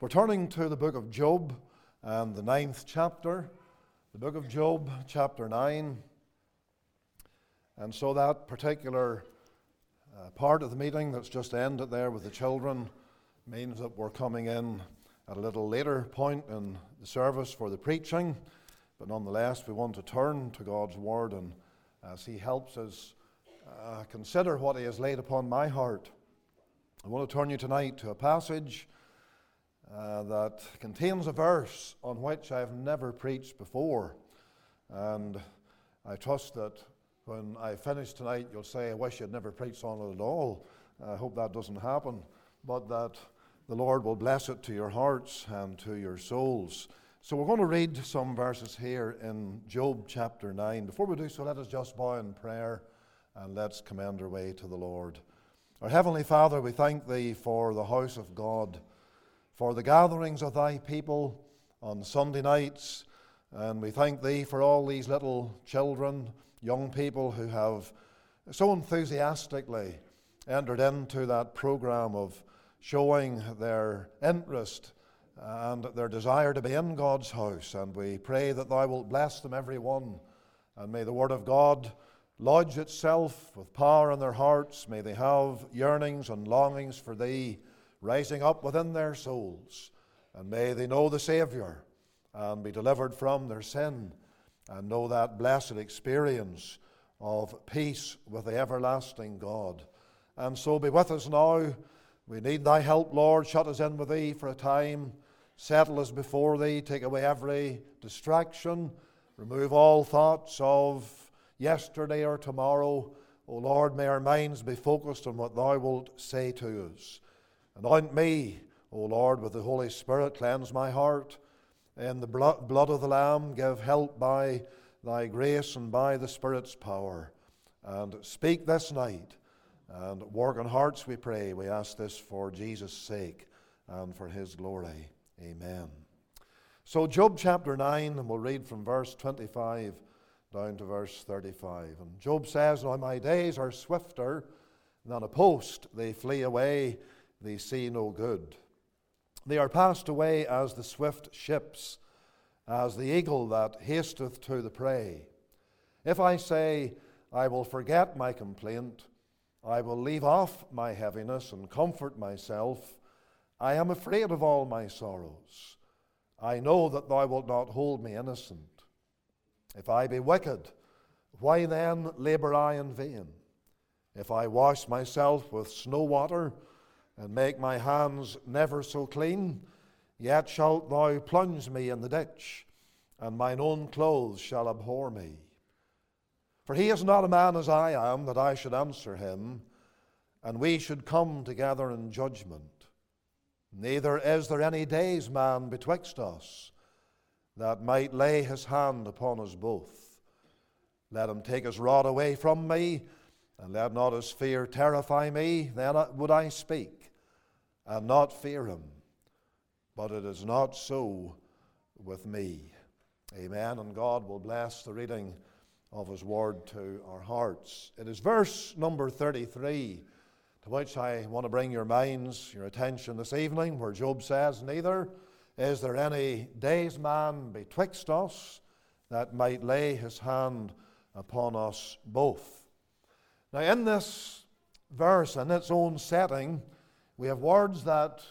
We're turning to the book of Job and the ninth chapter, the book of Job, chapter 9. And so that particular uh, part of the meeting that's just ended there with the children means that we're coming in at a little later point in the service for the preaching. But nonetheless, we want to turn to God's Word and as He helps us uh, consider what He has laid upon my heart. I want to turn you tonight to a passage uh, that contains a verse on which I've never preached before. And I trust that when I finish tonight, you'll say, I wish you'd never preached on it at all. I hope that doesn't happen, but that the Lord will bless it to your hearts and to your souls. So we're going to read some verses here in Job chapter 9. Before we do so, let us just bow in prayer and let's commend our way to the Lord. Our Heavenly Father, we thank Thee for the house of God for the gatherings of thy people on Sunday nights. And we thank thee for all these little children, young people who have so enthusiastically entered into that program of showing their interest and their desire to be in God's house. And we pray that thou wilt bless them, every one. And may the word of God lodge itself with power in their hearts. May they have yearnings and longings for thee rising up within their souls. And may they know the Savior and be delivered from their sin and know that blessed experience of peace with the everlasting God. And so be with us now. We need thy help, Lord. Shut us in with thee for a time. Settle us before thee. Take away every distraction. Remove all thoughts of yesterday or tomorrow. O Lord, may our minds be focused on what thou wilt say to us. Anoint me, O Lord, with the Holy Spirit. Cleanse my heart. In the blood of the Lamb, give help by thy grace and by the Spirit's power. And speak this night and work on hearts, we pray. We ask this for Jesus' sake and for his glory. Amen. So, Job chapter 9, and we'll read from verse 25 down to verse 35. And Job says, Now my days are swifter than a post, they flee away they see no good. They are passed away as the swift ships, as the eagle that hasteth to the prey. If I say, I will forget my complaint, I will leave off my heaviness and comfort myself, I am afraid of all my sorrows. I know that thou wilt not hold me innocent. If I be wicked, why then labor I in vain? If I wash myself with snow water, and make my hands never so clean, yet shalt thou plunge me in the ditch, and mine own clothes shall abhor me. For he is not a man as I am, that I should answer him, and we should come together in judgment. Neither is there any days man betwixt us that might lay his hand upon us both. Let him take his rod away from me, and let not his fear terrify me, then would I speak and not fear him. But it is not so with me. Amen. And God will bless the reading of his word to our hearts. It is verse number 33 to which I want to bring your minds, your attention this evening, where Job says, Neither is there any days man betwixt us that might lay his hand upon us both. Now, in this verse, in its own setting, we have words that,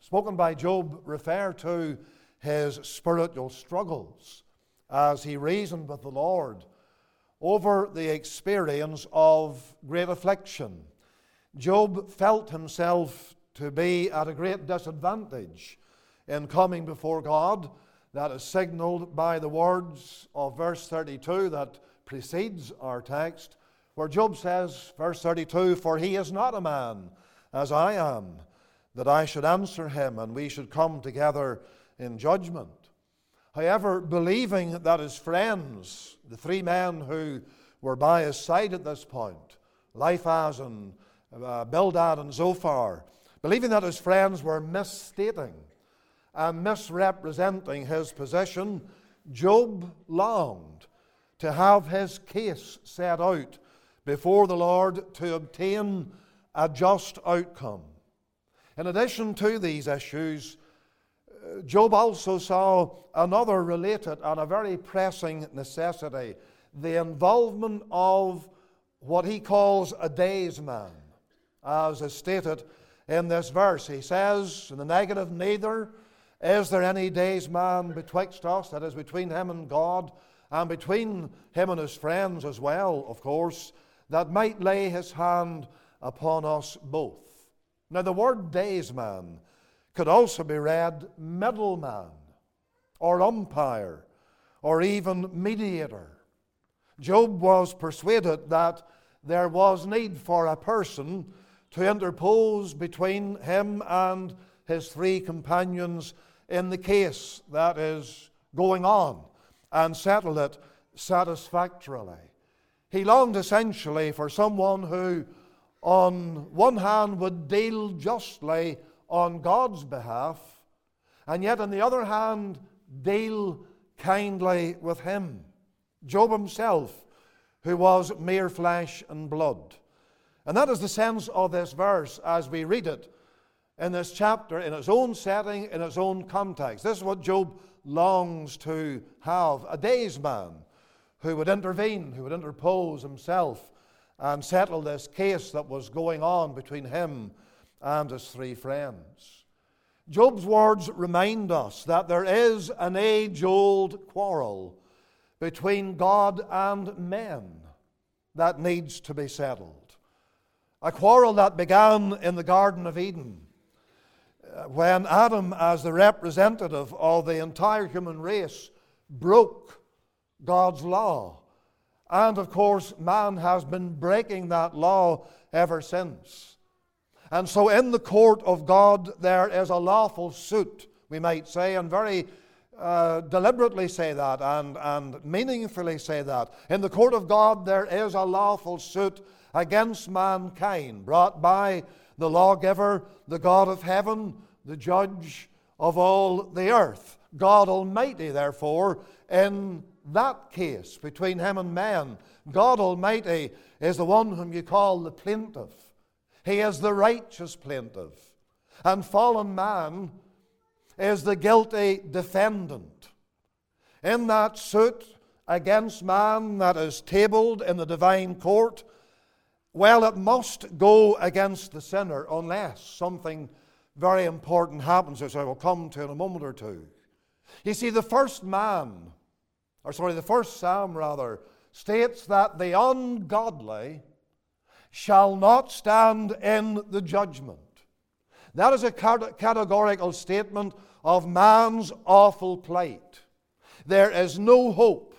spoken by Job, refer to his spiritual struggles as he reasoned with the Lord over the experience of great affliction. Job felt himself to be at a great disadvantage in coming before God. That is signaled by the words of verse 32 that precedes our text, where Job says, verse 32, For he is not a man as I am, that I should answer him and we should come together in judgment. However, believing that his friends, the three men who were by his side at this point, Eliphaz and uh, Bildad and Zophar, believing that his friends were misstating and misrepresenting his position, Job longed to have his case set out before the Lord to obtain a just outcome. In addition to these issues, uh, Job also saw another related and a very pressing necessity the involvement of what he calls a days man, as is stated in this verse. He says, in the negative, neither is there any days man betwixt us, that is, between him and God, and between him and his friends as well, of course, that might lay his hand upon us both. Now, the word days man could also be read middleman, or umpire, or even mediator. Job was persuaded that there was need for a person to interpose between him and his three companions in the case that is going on and settle it satisfactorily. He longed essentially for someone who, on one hand, would deal justly on God's behalf, and yet, on the other hand, deal kindly with him. Job himself, who was mere flesh and blood. And that is the sense of this verse as we read it in this chapter, in its own setting, in its own context. This is what Job longs to have a days man who would intervene, who would interpose himself and settle this case that was going on between him and his three friends. Job's words remind us that there is an age old quarrel between God and men that needs to be settled. A quarrel that began in the Garden of Eden uh, when Adam, as the representative of the entire human race, broke God's law. And of course, man has been breaking that law ever since. And so, in the court of God, there is a lawful suit, we might say, and very uh, deliberately say that and, and meaningfully say that. In the court of God, there is a lawful suit against mankind brought by the lawgiver, the God of heaven, the judge of all the earth. God Almighty, therefore, in that case between him and man, God Almighty is the one whom you call the plaintiff. He is the righteous plaintiff. And fallen man is the guilty defendant. In that suit against man that is tabled in the divine court, well, it must go against the sinner unless something very important happens, which I will come to in a moment or two. You see, the first man, or sorry, the first psalm rather, states that the ungodly shall not stand in the judgment. That is a categorical statement of man's awful plight. There is no hope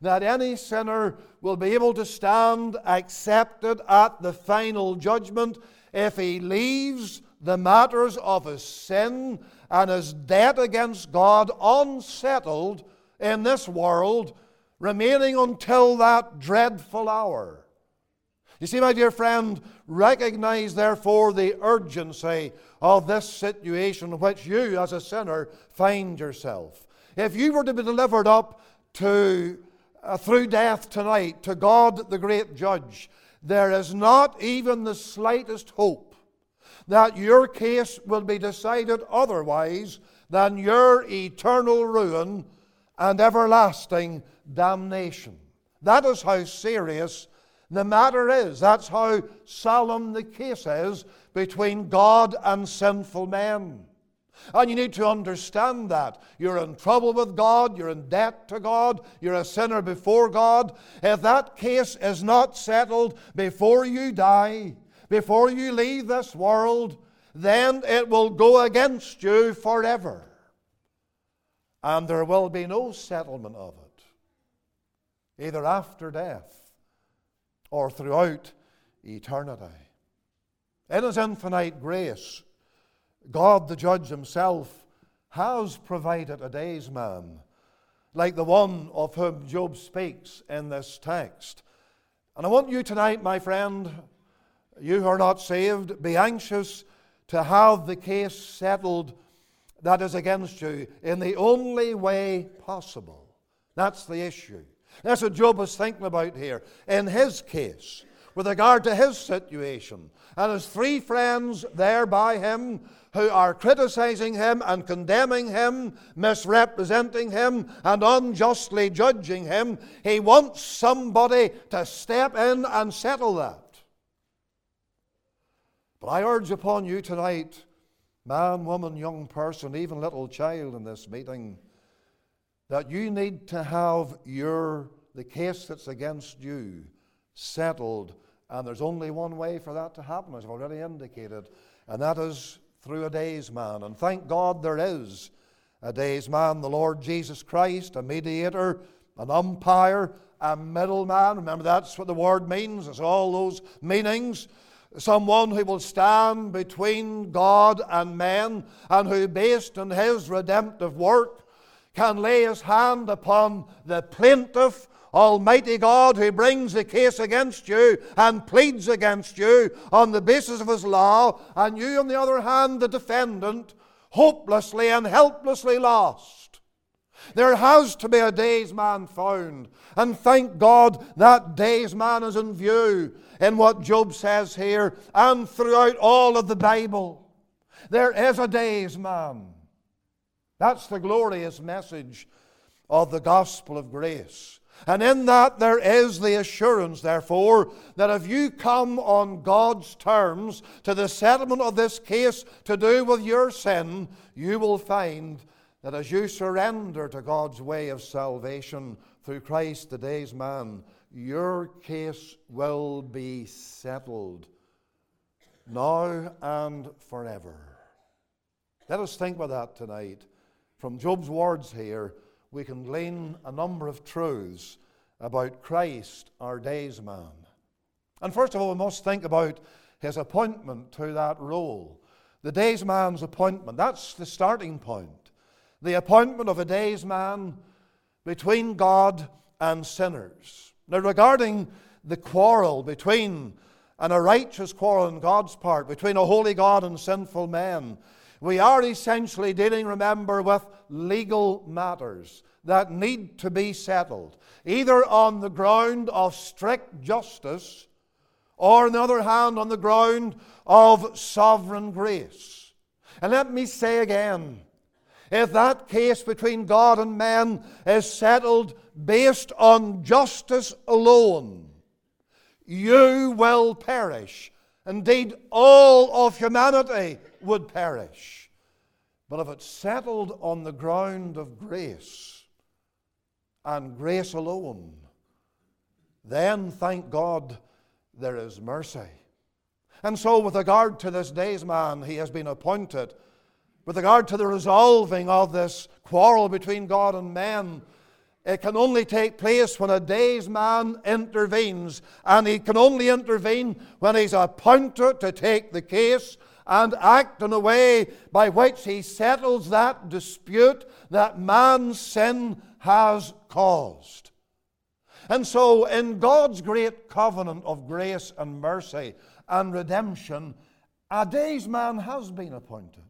that any sinner will be able to stand accepted at the final judgment if he leaves the matters of his sin and his debt against God unsettled in this world, remaining until that dreadful hour. You see, my dear friend, recognize therefore the urgency of this situation in which you, as a sinner, find yourself. If you were to be delivered up to, uh, through death tonight to God the great judge, there is not even the slightest hope that your case will be decided otherwise than your eternal ruin and everlasting damnation. That is how serious the matter is. That's how solemn the case is between God and sinful men. And you need to understand that. You're in trouble with God, you're in debt to God, you're a sinner before God. If that case is not settled before you die, before you leave this world, then it will go against you forever. And there will be no settlement of it, either after death or throughout eternity. In His infinite grace, God the Judge Himself has provided a days man like the one of whom Job speaks in this text. And I want you tonight, my friend, you who are not saved, be anxious to have the case settled that is against you in the only way possible. That's the issue. That's what Job is thinking about here. In his case, with regard to his situation. And his three friends there by him who are criticizing him and condemning him, misrepresenting him, and unjustly judging him, he wants somebody to step in and settle that. But I urge upon you tonight, man, woman, young person, even little child in this meeting, that you need to have your the case that's against you settled. And there's only one way for that to happen, as I've already indicated, and that is through a daysman. And thank God there is a daysman, the Lord Jesus Christ, a mediator, an umpire, a middleman. Remember, that's what the word means, it's all those meanings. Someone who will stand between God and men, and who, based on his redemptive work, can lay his hand upon the plaintiff Almighty God who brings the case against you and pleads against you on the basis of His law, and you, on the other hand, the defendant, hopelessly and helplessly lost. There has to be a day's man found, and thank God that day's man is in view in what Job says here and throughout all of the Bible. There is a days, man. That's the glorious message of the gospel of grace. And in that there is the assurance, therefore, that if you come on God's terms to the settlement of this case to do with your sin, you will find that as you surrender to God's way of salvation through Christ, the daysman, your case will be settled now and forever. Let us think about that tonight. From Job's words here, we can glean a number of truths about Christ, our days man. And first of all, we must think about his appointment to that role. The days man's appointment, that's the starting point. The appointment of a days man between God and sinners. Now, regarding the quarrel between, and a righteous quarrel on God's part, between a holy God and sinful men, we are essentially dealing, remember, with legal matters that need to be settled, either on the ground of strict justice or, on the other hand, on the ground of sovereign grace. And let me say again if that case between God and man is settled based on justice alone, you will perish. Indeed, all of humanity would perish. But if it's settled on the ground of grace and grace alone, then thank God there is mercy. And so, with regard to this day's man, he has been appointed. With regard to the resolving of this quarrel between God and man, it can only take place when a day's man intervenes, and he can only intervene when he's appointed to take the case and act in a way by which he settles that dispute that man's sin has caused. And so, in God's great covenant of grace and mercy and redemption, a day's man has been appointed.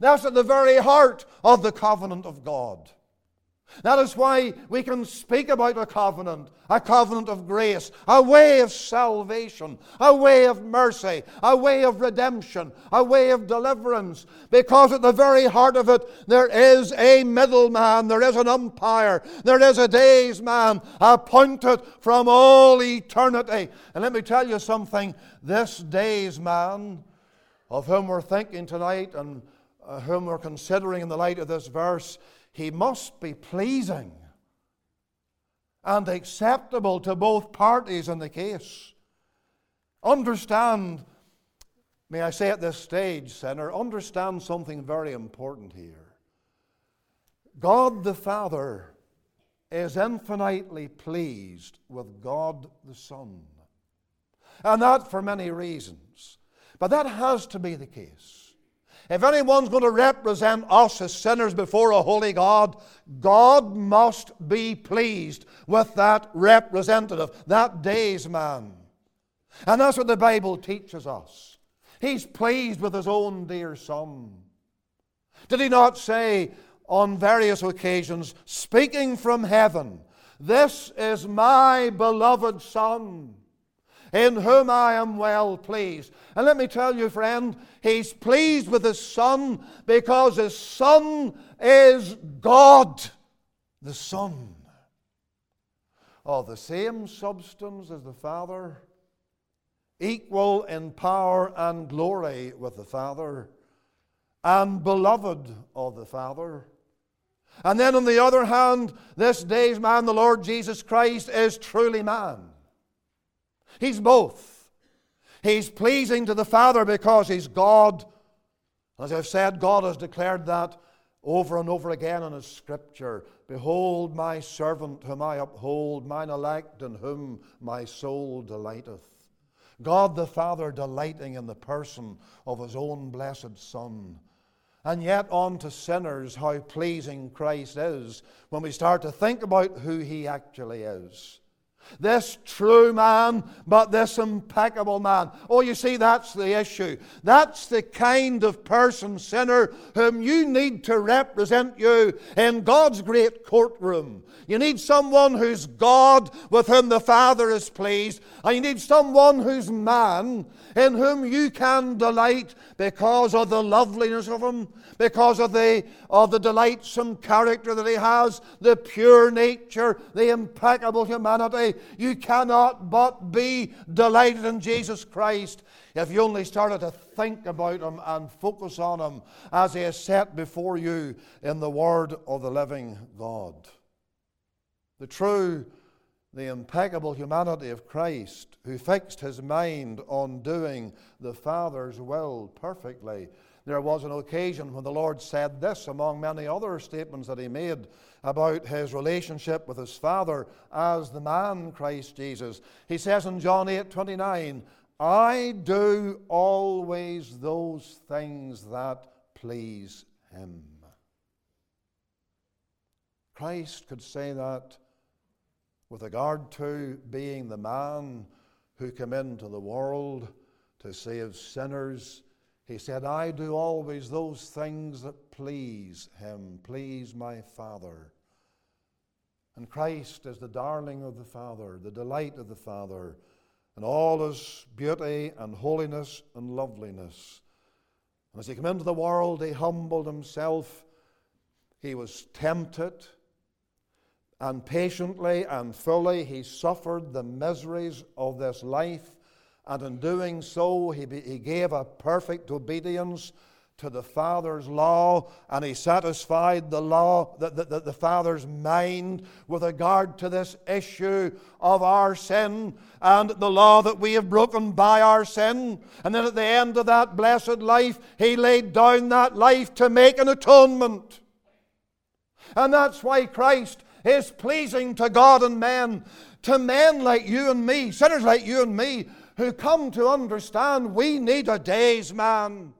That's at the very heart of the covenant of God. That is why we can speak about a covenant, a covenant of grace, a way of salvation, a way of mercy, a way of redemption, a way of deliverance, because at the very heart of it there is a middleman, there is an umpire, there is a daysman appointed from all eternity. And let me tell you something this daysman, of whom we're thinking tonight and whom we're considering in the light of this verse, he must be pleasing and acceptable to both parties in the case. Understand, may I say at this stage, sinner, understand something very important here. God the Father is infinitely pleased with God the Son. And that for many reasons. But that has to be the case. If anyone's going to represent us as sinners before a holy God, God must be pleased with that representative, that day's man. And that's what the Bible teaches us. He's pleased with his own dear son. Did he not say on various occasions, speaking from heaven, This is my beloved son, in whom I am well pleased. And let me tell you, friend, he's pleased with his Son because his Son is God, the Son. Of the same substance as the Father, equal in power and glory with the Father, and beloved of the Father. And then on the other hand, this day's man, the Lord Jesus Christ, is truly man. He's both. He's pleasing to the Father because He's God. As I've said, God has declared that over and over again in His Scripture. Behold, my servant whom I uphold, mine elect in whom my soul delighteth. God the Father delighting in the person of His own blessed Son. And yet, on to sinners, how pleasing Christ is when we start to think about who He actually is. This true man, but this impeccable man. Oh, you see, that's the issue. That's the kind of person, sinner, whom you need to represent you in God's great courtroom. You need someone who's God, with whom the Father is pleased, and you need someone who's man, in whom you can delight because of the loveliness of him, because of the, of the delightsome character that he has, the pure nature, the impeccable humanity. You cannot but be delighted in Jesus Christ if you only started to think about him and focus on him as he is set before you in the Word of the living God. The true the impeccable humanity of Christ, who fixed his mind on doing the Father's will perfectly. There was an occasion when the Lord said this, among many other statements that he made about his relationship with his Father as the man Christ Jesus. He says in John 8 29, I do always those things that please him. Christ could say that with regard to being the man who came into the world to save sinners. He said, I do always those things that please him, please my Father. And Christ is the darling of the Father, the delight of the Father, and all his beauty and holiness and loveliness. And as he came into the world, he humbled himself. He was tempted and patiently and fully he suffered the miseries of this life. And in doing so, he, be, he gave a perfect obedience to the Father's law, and he satisfied the law, the, the, the, Father's mind with regard to this issue of our sin and the law that we have broken by our sin. And then at the end of that blessed life, he laid down that life to make an atonement. And that's why Christ is pleasing to God and men, to men like you and me, sinners like you and me, who come to understand we need a day's man.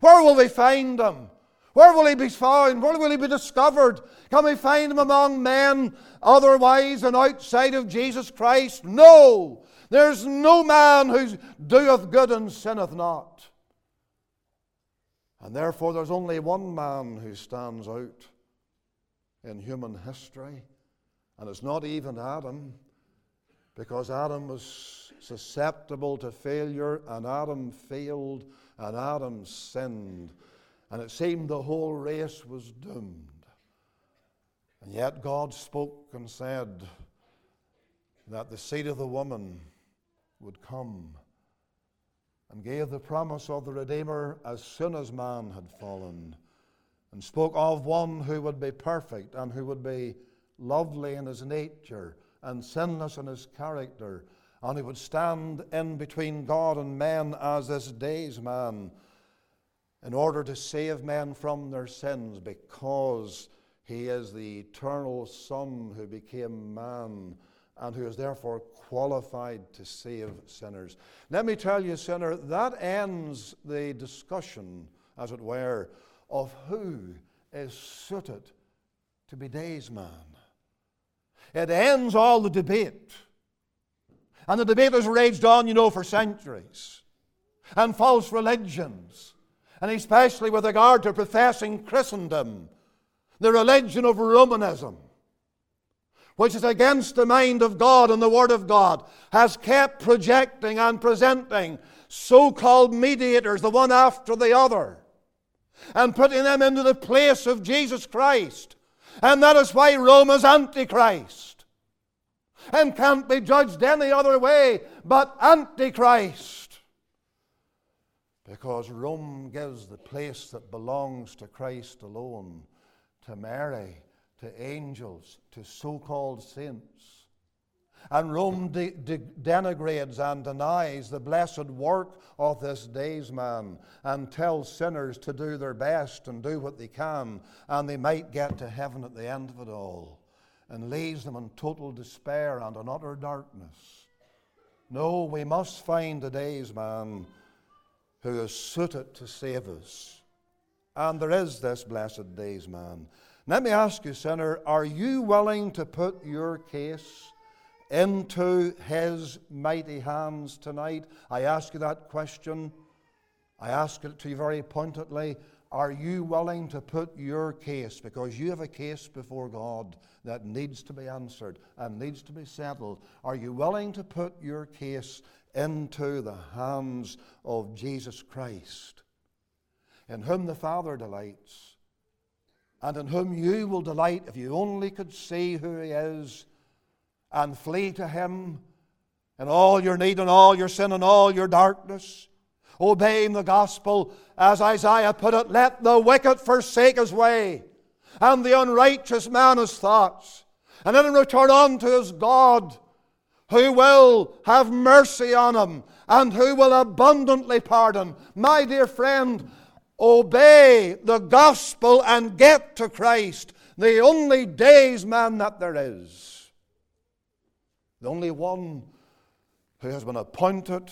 Where will we find him? Where will he be found? Where will he be discovered? Can we find him among men otherwise and outside of Jesus Christ? No. There's no man who doeth good and sinneth not. And therefore, there's only one man who stands out in human history. And it's not even Adam, because Adam was susceptible to failure, and Adam failed, and Adam sinned. And it seemed the whole race was doomed. And yet God spoke and said that the seed of the woman would come and gave the promise of the Redeemer as soon as man had fallen and spoke of one who would be perfect and who would be lovely in his nature and sinless in his character, and he would stand in between God and men as this day's man in order to save men from their sins because he is the eternal Son who became man and who is therefore qualified to save sinners. Let me tell you, sinner, that ends the discussion, as it were, of who is suited to be day's man. It ends all the debate. And the debate has raged on, you know, for centuries. And false religions, and especially with regard to professing Christendom, the religion of Romanism, which is against the mind of God and the Word of God, has kept projecting and presenting so called mediators, the one after the other, and putting them into the place of Jesus Christ. And that is why Rome is Antichrist and can't be judged any other way but Antichrist. Because Rome gives the place that belongs to Christ alone to Mary, to angels, to so called saints. And Rome de- de- denigrates and denies the blessed work of this day's man and tells sinners to do their best and do what they can, and they might get to heaven at the end of it all, and leaves them in total despair and in utter darkness. No, we must find the day's man who is suited to save us. And there is this blessed day's man. Let me ask you, sinner, are you willing to put your case? Into his mighty hands tonight? I ask you that question. I ask it to you very pointedly. Are you willing to put your case, because you have a case before God that needs to be answered and needs to be settled? Are you willing to put your case into the hands of Jesus Christ, in whom the Father delights, and in whom you will delight if you only could see who He is and flee to Him in all your need and all your sin and all your darkness, obeying the gospel, as Isaiah put it, let the wicked forsake his way, and the unrighteous man his thoughts, and let him return unto his God, who will have mercy on him, and who will abundantly pardon. My dear friend, obey the gospel and get to Christ, the only days man that there is the only one who has been appointed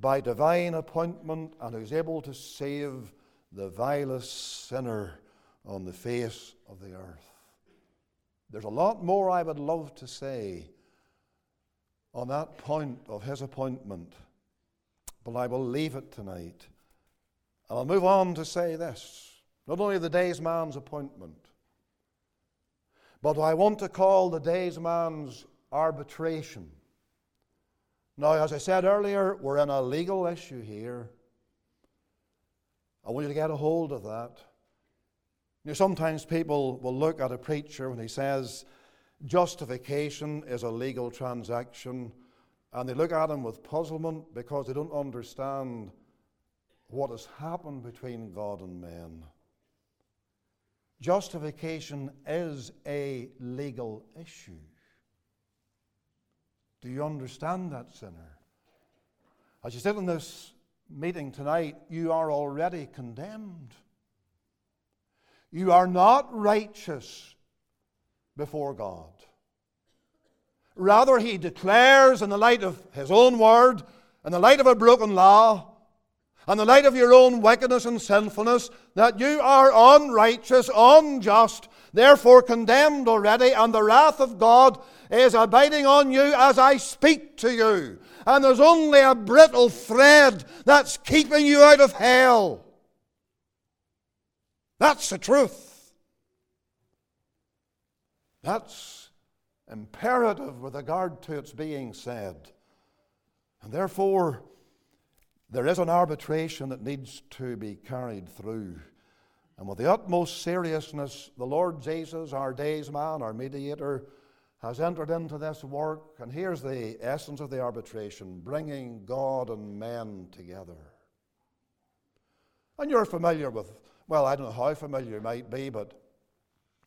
by divine appointment and who's able to save the vilest sinner on the face of the earth. There's a lot more I would love to say on that point of his appointment, but I will leave it tonight. And I'll move on to say this not only the day's man's appointment, but I want to call the day's man's arbitration. Now, as I said earlier, we're in a legal issue here. I want you to get a hold of that. You know, sometimes people will look at a preacher when he says justification is a legal transaction, and they look at him with puzzlement because they don't understand what has happened between God and men. Justification is a legal issue. Do you understand that, sinner? As you sit in this meeting tonight, you are already condemned. You are not righteous before God. Rather, he declares in the light of his own word, in the light of a broken law, in the light of your own wickedness and sinfulness, that you are unrighteous, unjust, therefore condemned already, and the wrath of God is abiding on you as I speak to you. And there's only a brittle thread that's keeping you out of hell. That's the truth. That's imperative with regard to its being said. And therefore, there is an arbitration that needs to be carried through. And with the utmost seriousness, the Lord Jesus, our days man, our mediator, has entered into this work. And here's the essence of the arbitration bringing God and men together. And you're familiar with, well, I don't know how familiar you might be, but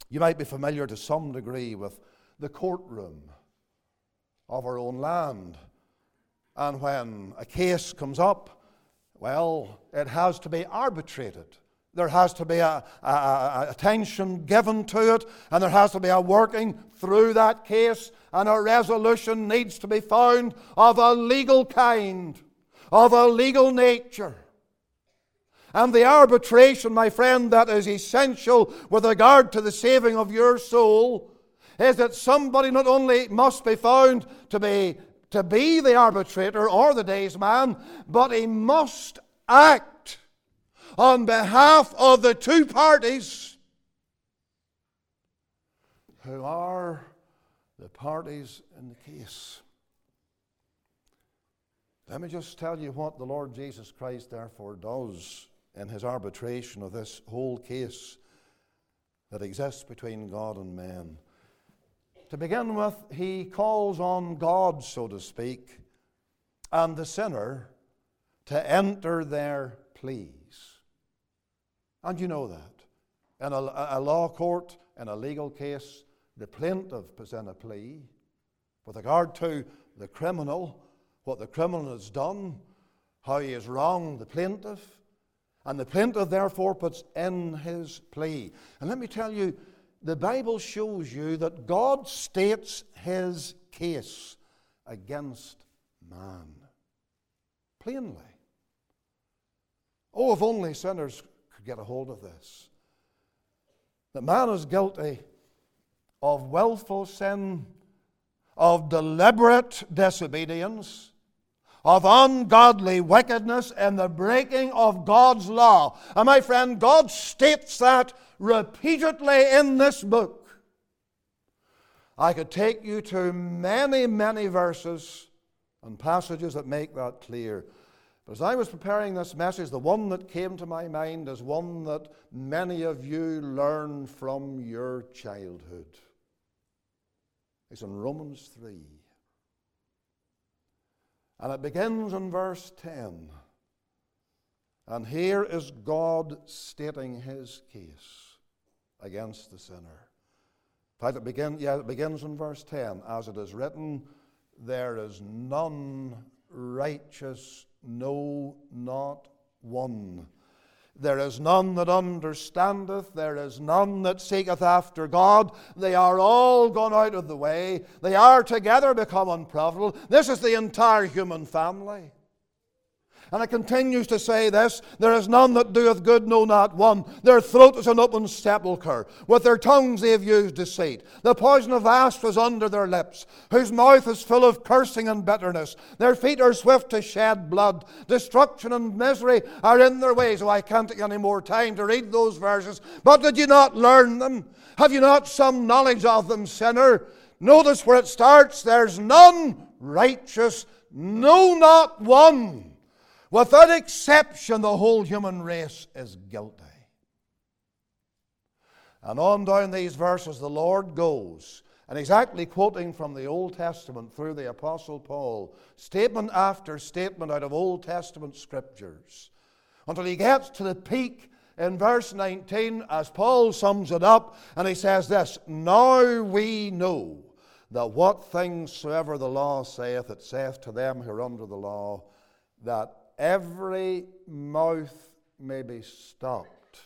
you might be familiar to some degree with the courtroom of our own land. And when a case comes up, well, it has to be arbitrated. There has to be a, a, a, attention given to it, and there has to be a working through that case, and a resolution needs to be found of a legal kind, of a legal nature. And the arbitration, my friend, that is essential with regard to the saving of your soul is that somebody not only must be found to be, to be the arbitrator or the day's man, but he must act on behalf of the two parties who are the parties in the case. Let me just tell you what the Lord Jesus Christ therefore does in his arbitration of this whole case that exists between God and man. To begin with, he calls on God, so to speak, and the sinner to enter their pleas. And you know that. In a, a law court, in a legal case, the plaintiff puts in a plea with regard to the criminal, what the criminal has done, how he has wronged the plaintiff, and the plaintiff therefore puts in his plea. And let me tell you, the Bible shows you that God states his case against man. Plainly. Oh, if only sinners get a hold of this. That man is guilty of willful sin, of deliberate disobedience, of ungodly wickedness and the breaking of God's law. And my friend, God states that repeatedly in this book. I could take you to many, many verses and passages that make that clear. But as I was preparing this message, the one that came to my mind is one that many of you learned from your childhood. It's in Romans 3. And it begins in verse 10. And here is God stating his case against the sinner. In fact, it, begin, yeah, it begins in verse 10 As it is written, there is none righteous, no, not one. There is none that understandeth, there is none that seeketh after God. They are all gone out of the way. They are together become unprofitable. This is the entire human family. And it continues to say this There is none that doeth good, no, not one. Their throat is an open sepulchre. With their tongues they have used deceit. The poison of asp was under their lips, whose mouth is full of cursing and bitterness. Their feet are swift to shed blood. Destruction and misery are in their ways. Oh, I can't take any more time to read those verses. But did you not learn them? Have you not some knowledge of them, sinner? Notice where it starts there's none righteous, no, not one. Without exception, the whole human race is guilty. And on down these verses, the Lord goes, and exactly quoting from the Old Testament through the Apostle Paul, statement after statement out of Old Testament scriptures, until he gets to the peak in verse 19 as Paul sums it up, and he says this Now we know that what things soever the law saith, it saith to them who are under the law, that every mouth may be stopped,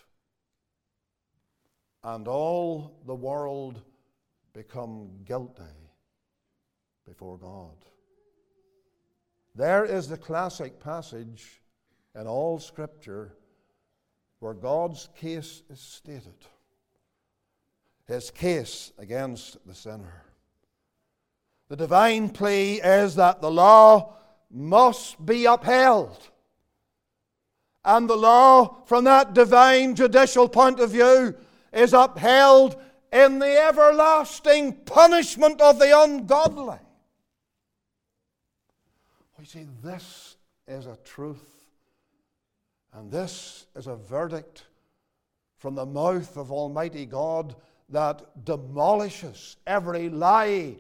and all the world become guilty before God. There is the classic passage in all Scripture where God's case is stated. His case against the sinner. The divine plea is that the law must be upheld. And the law, from that divine judicial point of view, is upheld in the everlasting punishment of the ungodly. We see, this is a truth, and this is a verdict from the mouth of Almighty God that demolishes every lie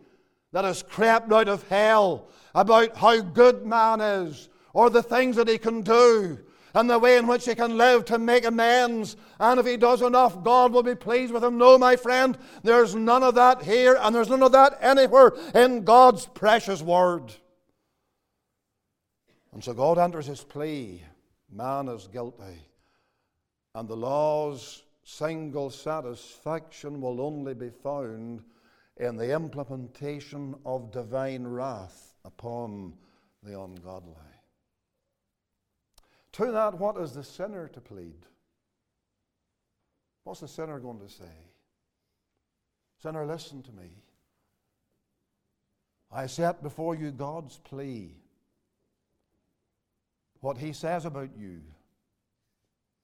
that has crept out of hell about how good man is or the things that he can do and the way in which he can live to make amends. And if he does enough, God will be pleased with him. No, my friend, there's none of that here, and there's none of that anywhere in God's precious word. And so God enters his plea man is guilty, and the law's single satisfaction will only be found in the implementation of divine wrath upon the ungodly. To that, what is the sinner to plead? What's the sinner going to say? Sinner, listen to me. I set before you God's plea. What He says about you.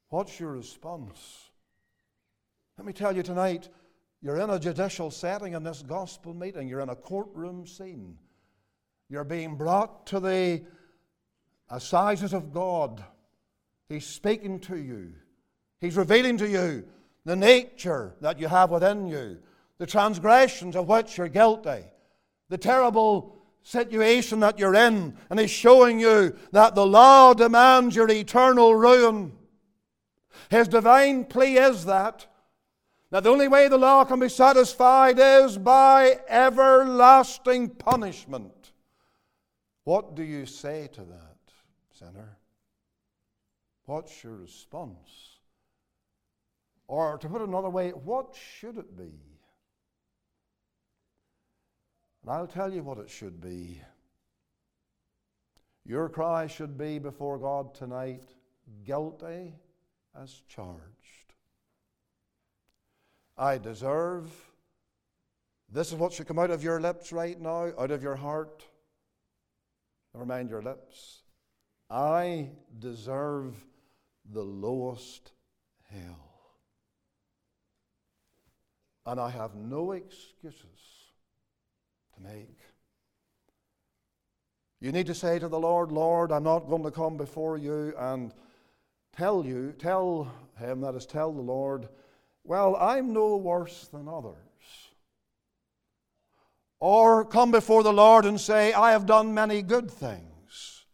What's your response? Let me tell you tonight You're in a judicial setting in this gospel meeting, you're in a courtroom scene. You're being brought to the assizes of God. He's speaking to you, He's revealing to you the nature that you have within you, the transgressions of which you're guilty, the terrible situation that you're in, and He's showing you that the law demands your eternal ruin. His divine plea is that that the only way the law can be satisfied is by everlasting punishment. What do you say to that, sinner? What's your response? Or to put it another way, what should it be? And I'll tell you what it should be. Your cry should be before God tonight guilty as charged. I deserve. This is what should come out of your lips right now, out of your heart. Never mind your lips. I deserve the lowest hell. And I have no excuses to make. You need to say to the Lord, Lord, I'm not going to come before you and tell you, tell him, that is, tell the Lord, well, I'm no worse than others. Or come before the Lord and say, I have done many good things.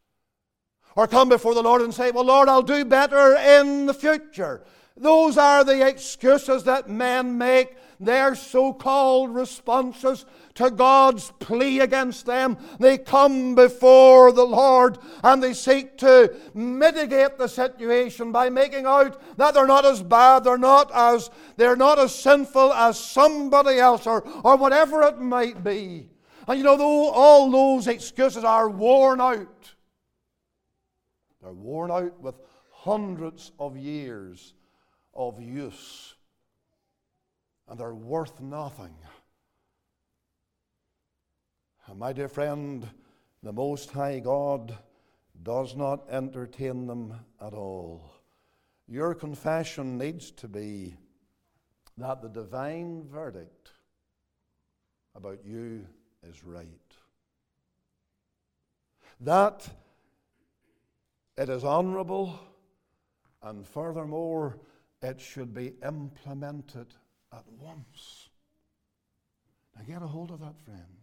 Or come before the Lord and say, Well, Lord, I'll do better in the future. Those are the excuses that men make, their so called responses to God's plea against them. They come before the Lord and they seek to mitigate the situation by making out that they're not as bad, they're not as, they're not as sinful as somebody else or, or whatever it might be. And you know, though all those excuses are worn out. They're worn out with hundreds of years of use, and they're worth nothing. And my dear friend, the Most High God does not entertain them at all. Your confession needs to be that the divine verdict about you is right. That it is honorable, and furthermore, it should be implemented at once. Now, get a hold of that, friend.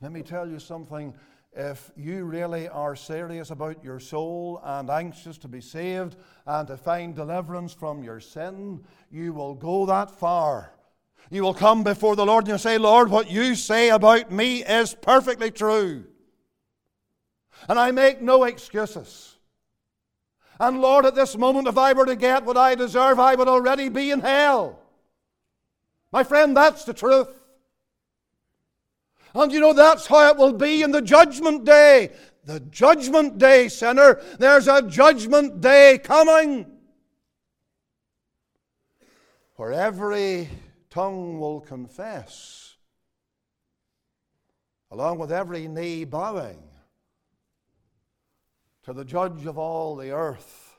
Let me tell you something. If you really are serious about your soul and anxious to be saved and to find deliverance from your sin, you will go that far. You will come before the Lord and you say, Lord, what you say about me is perfectly true. And I make no excuses. And Lord, at this moment, if I were to get what I deserve, I would already be in hell. My friend, that's the truth. And you know, that's how it will be in the judgment day. The judgment day, sinner. There's a judgment day coming where every tongue will confess, along with every knee bowing to the judge of all the earth.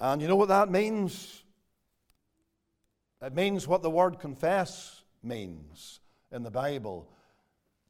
And you know what that means? It means what the word confess means in the Bible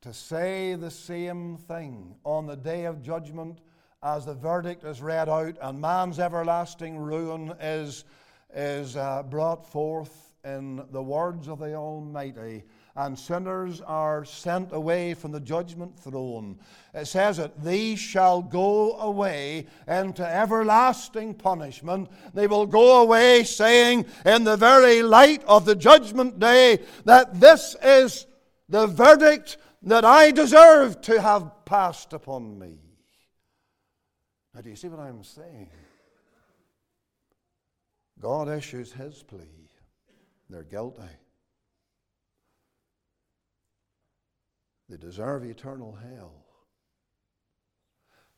to say the same thing on the day of judgment as the verdict is read out and man's everlasting ruin is, is uh, brought forth in the words of the Almighty and sinners are sent away from the judgment throne. It says it, these shall go away into everlasting punishment. They will go away saying, in the very light of the judgment day, that this is the verdict that I deserve to have passed upon me. Now, do you see what I'm saying? God issues his plea. They're guilty. They deserve eternal hell.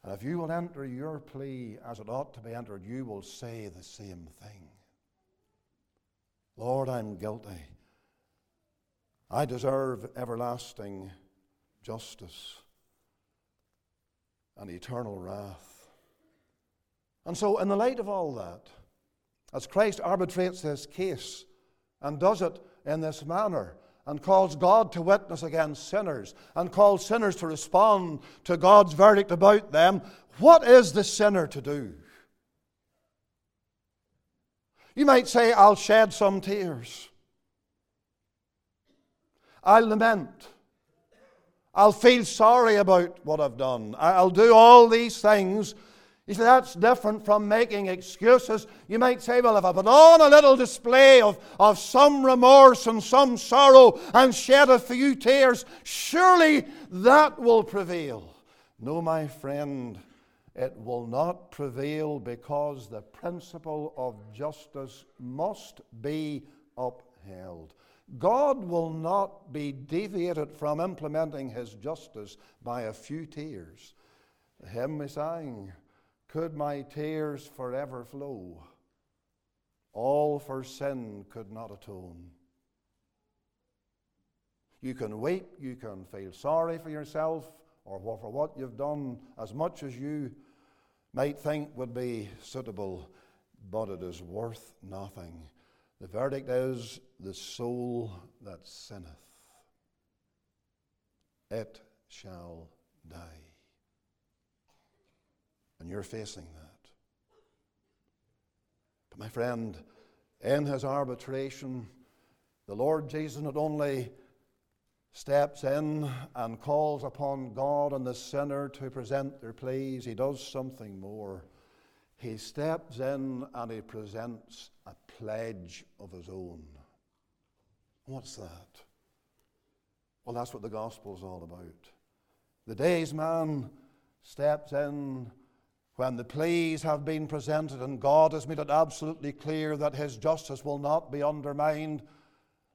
And if you will enter your plea as it ought to be entered, you will say the same thing. Lord, I'm guilty. I deserve everlasting justice and eternal wrath. And so, in the light of all that, as Christ arbitrates this case and does it in this manner and calls God to witness against sinners and calls sinners to respond to God's verdict about them, what is the sinner to do? You might say, I'll shed some tears. I'll lament. I'll feel sorry about what I've done. I'll do all these things you see, that's different from making excuses. You might say, well, if I put on a little display of, of some remorse and some sorrow and shed a few tears, surely that will prevail. No, my friend, it will not prevail because the principle of justice must be upheld. God will not be deviated from implementing his justice by a few tears. The hymn we sang could my tears forever flow? All for sin could not atone. You can weep, you can feel sorry for yourself or for what you've done, as much as you might think would be suitable, but it is worth nothing. The verdict is the soul that sinneth, it shall die. And you're facing that. But my friend, in his arbitration, the Lord Jesus not only steps in and calls upon God and the sinner to present their pleas, he does something more. He steps in and he presents a pledge of his own. What's that? Well, that's what the gospel is all about. The daysman steps in when the pleas have been presented and God has made it absolutely clear that His justice will not be undermined,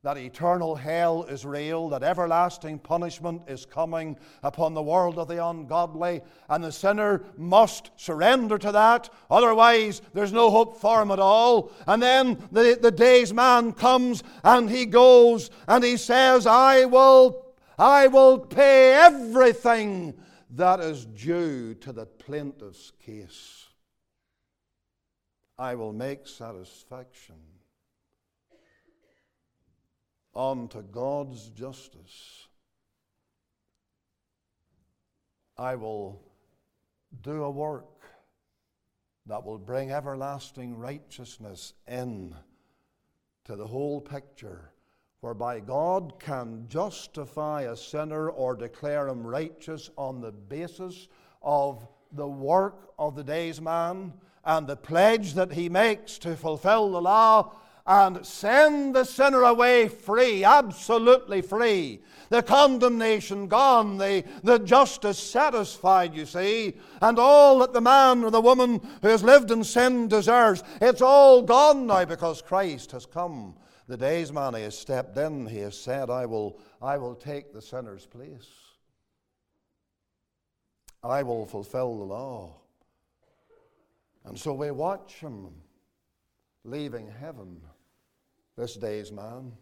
that eternal hell is real, that everlasting punishment is coming upon the world of the ungodly, and the sinner must surrender to that, otherwise, there's no hope for him at all. And then the, the daysman comes and he goes and he says, I will, I will pay everything that is due to the plaintiff's case. I will make satisfaction unto God's justice. I will do a work that will bring everlasting righteousness in to the whole picture whereby God can justify a sinner or declare him righteous on the basis of the work of the daysman and the pledge that he makes to fulfill the law and send the sinner away free, absolutely free. The condemnation gone, the, the justice satisfied, you see, and all that the man or the woman who has lived in sin deserves. It's all gone now because Christ has come the daysman has stepped in, he has said, I will, I will take the sinner's place. I will fulfill the law. And so we watch him leaving heaven, this daysman.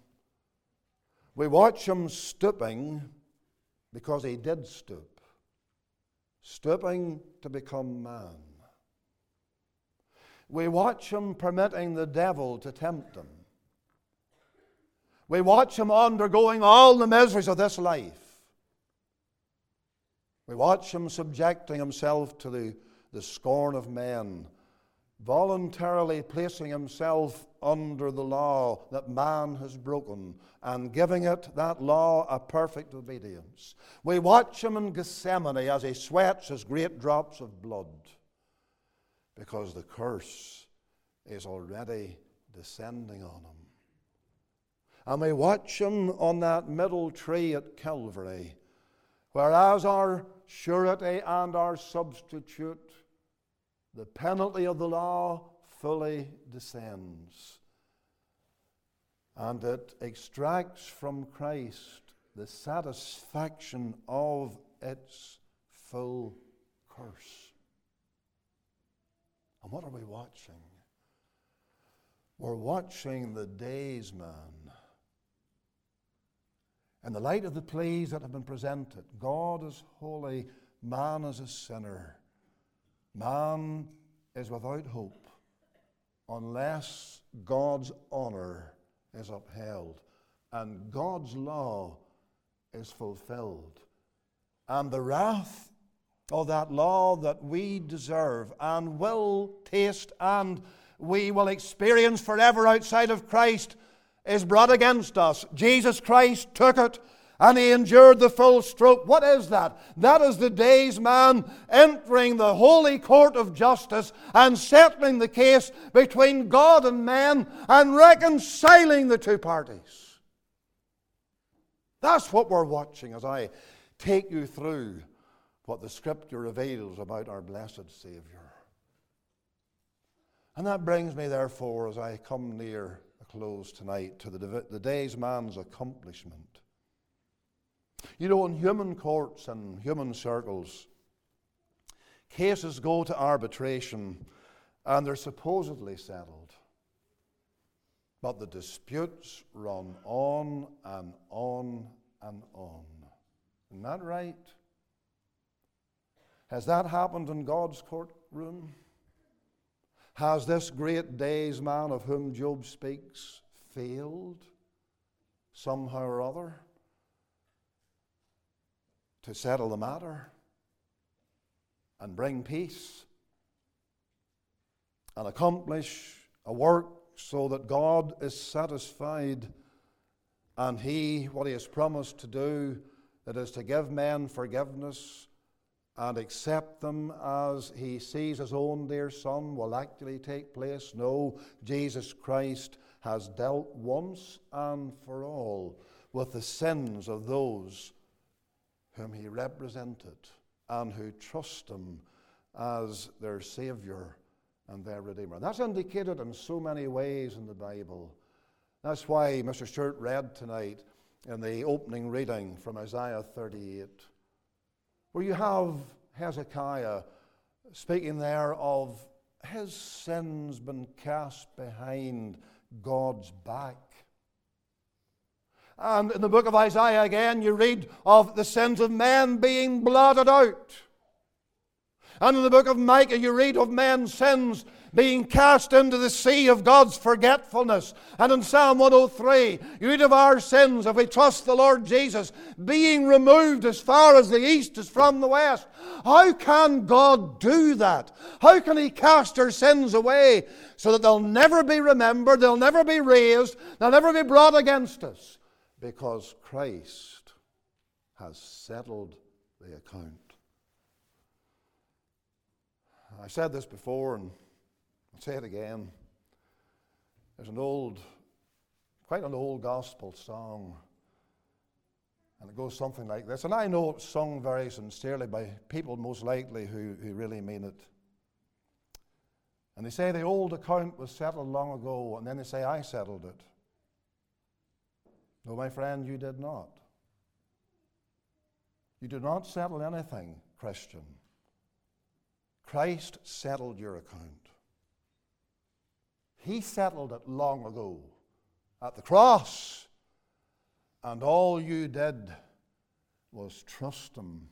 We watch him stooping because he did stoop, stooping to become man. We watch him permitting the devil to tempt him. We watch him undergoing all the miseries of this life. We watch him subjecting himself to the, the scorn of men, voluntarily placing himself under the law that man has broken and giving it, that law, a perfect obedience. We watch him in Gethsemane as he sweats his great drops of blood because the curse is already descending on him. And we watch him on that middle tree at Calvary, where as our surety and our substitute, the penalty of the law fully descends. And it extracts from Christ the satisfaction of its full curse. And what are we watching? We're watching the daysman in the light of the pleas that have been presented, God is holy, man is a sinner. Man is without hope unless God's honor is upheld, and God's law is fulfilled. And the wrath of that law that we deserve and will taste and we will experience forever outside of Christ is brought against us. Jesus Christ took it and he endured the full stroke. What is that? That is the daysman entering the holy court of justice and settling the case between God and man and reconciling the two parties. That's what we're watching as I take you through what the scripture reveals about our blessed Savior. And that brings me, therefore, as I come near a close tonight, to the, the daysman's accomplishment. You know, in human courts and human circles, cases go to arbitration and they're supposedly settled. But the disputes run on and on and on. Isn't that right? Has that happened in God's courtroom? Has this great daysman of whom Job speaks failed somehow or other? To settle the matter and bring peace and accomplish a work so that God is satisfied and He, what He has promised to do, that is to give men forgiveness and accept them as He sees His own dear Son, will actually take place. No, Jesus Christ has dealt once and for all with the sins of those whom he represented and who trust him as their Savior and their Redeemer. That's indicated in so many ways in the Bible. That's why Mr. Stewart read tonight in the opening reading from Isaiah 38, where you have Hezekiah speaking there of his sins been cast behind God's back. And in the book of Isaiah again, you read of the sins of men being blotted out. And in the book of Micah, you read of men's sins being cast into the sea of God's forgetfulness. And in Psalm 103, you read of our sins, if we trust the Lord Jesus, being removed as far as the east is from the west. How can God do that? How can He cast our sins away so that they'll never be remembered, they'll never be raised, they'll never be brought against us? Because Christ has settled the account. I said this before and I'll say it again. There's an old, quite an old gospel song, and it goes something like this. And I know it's sung very sincerely by people most likely who, who really mean it. And they say the old account was settled long ago, and then they say, I settled it. No, my friend, you did not. You did not settle anything, Christian. Christ settled your account. He settled it long ago at the cross. And all you did was trust Him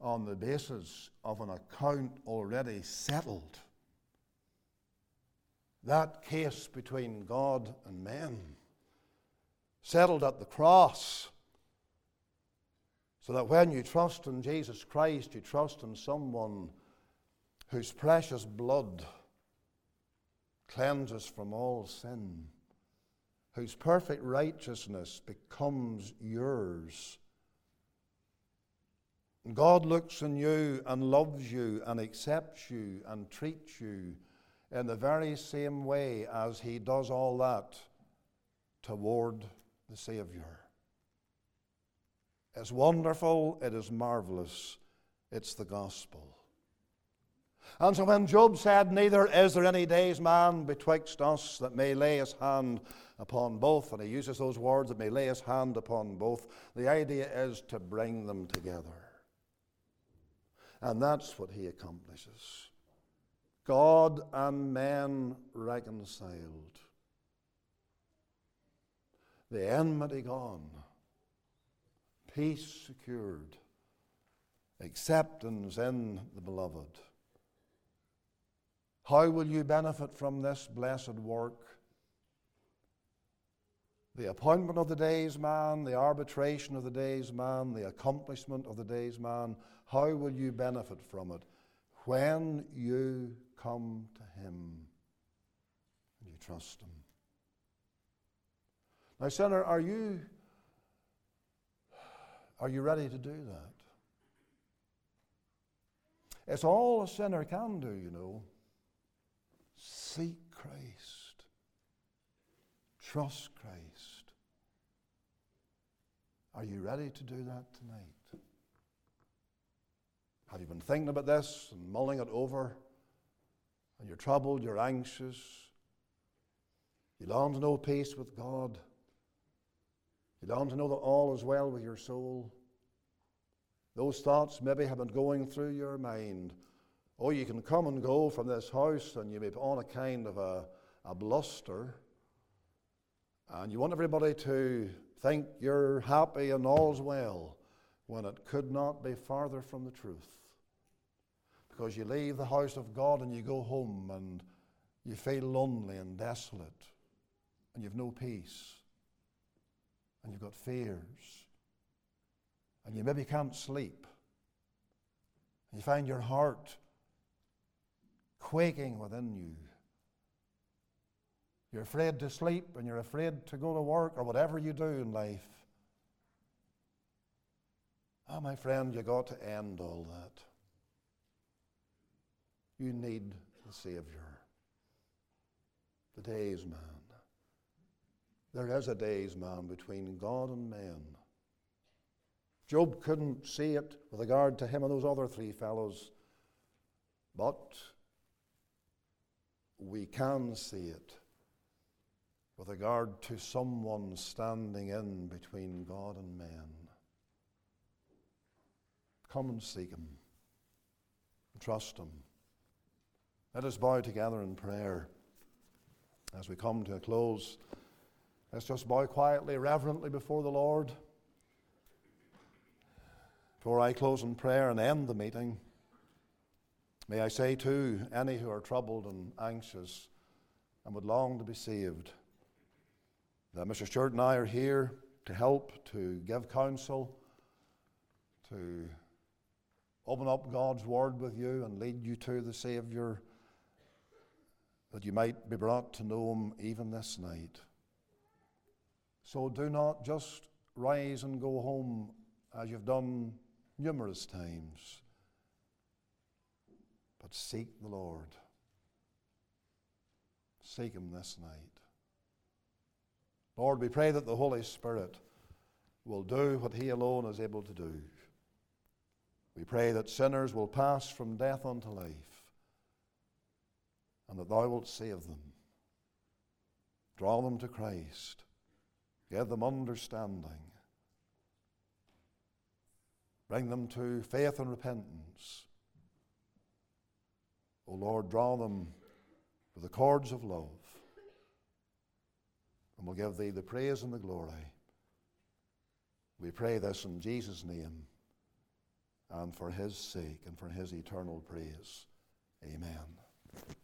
on the basis of an account already settled. That case between God and men settled at the cross. So that when you trust in Jesus Christ, you trust in someone whose precious blood cleanses from all sin, whose perfect righteousness becomes yours. God looks on you and loves you and accepts you and treats you in the very same way as He does all that toward the Savior. It's wonderful, it is marvelous, it's the gospel. And so when Job said, Neither is there any daysman betwixt us that may lay his hand upon both, and he uses those words that may lay his hand upon both, the idea is to bring them together. And that's what he accomplishes. God and men reconciled the enmity gone, peace secured, acceptance in the beloved. How will you benefit from this blessed work? the appointment of the daysman, the arbitration of the daysman, the accomplishment of the daysman, how will you benefit from it when you come to him and you trust him? Now, sinner, are you, are you ready to do that? It's all a sinner can do, you know. Seek Christ. Trust Christ. Are you ready to do that tonight? Have you been thinking about this and mulling it over? And you're troubled, you're anxious, you long to know peace with God. You long to know that all is well with your soul. Those thoughts maybe have been going through your mind. Oh, you can come and go from this house and you may be on a kind of a, a bluster. And you want everybody to think you're happy and all's well when it could not be farther from the truth. Because you leave the house of God and you go home and you feel lonely and desolate and you've no peace and you've got fears and you maybe can't sleep. And you find your heart quaking within you. You're afraid to sleep and you're afraid to go to work or whatever you do in life. Oh, my friend, you got to end all that. You need the Savior, today's man. There is a daysman between God and men. Job couldn't see it with regard to him and those other three fellows, but we can see it with regard to someone standing in between God and men. Come and seek him. Trust him. Let us bow together in prayer as we come to a close. Let's just bow quietly, reverently before the Lord. Before I close in prayer and end the meeting, may I say to any who are troubled and anxious and would long to be saved that Mr. Stewart and I are here to help, to give counsel, to open up God's Word with you and lead you to the Saviour, that you might be brought to know Him even this night. So do not just rise and go home as you've done numerous times. But seek the Lord. Seek Him this night. Lord, we pray that the Holy Spirit will do what He alone is able to do. We pray that sinners will pass from death unto life and that Thou wilt save them. Draw them to Christ. Give them understanding. Bring them to faith and repentance. O Lord, draw them with the cords of love. And we'll give thee the praise and the glory. We pray this in Jesus' name and for his sake and for his eternal praise. Amen.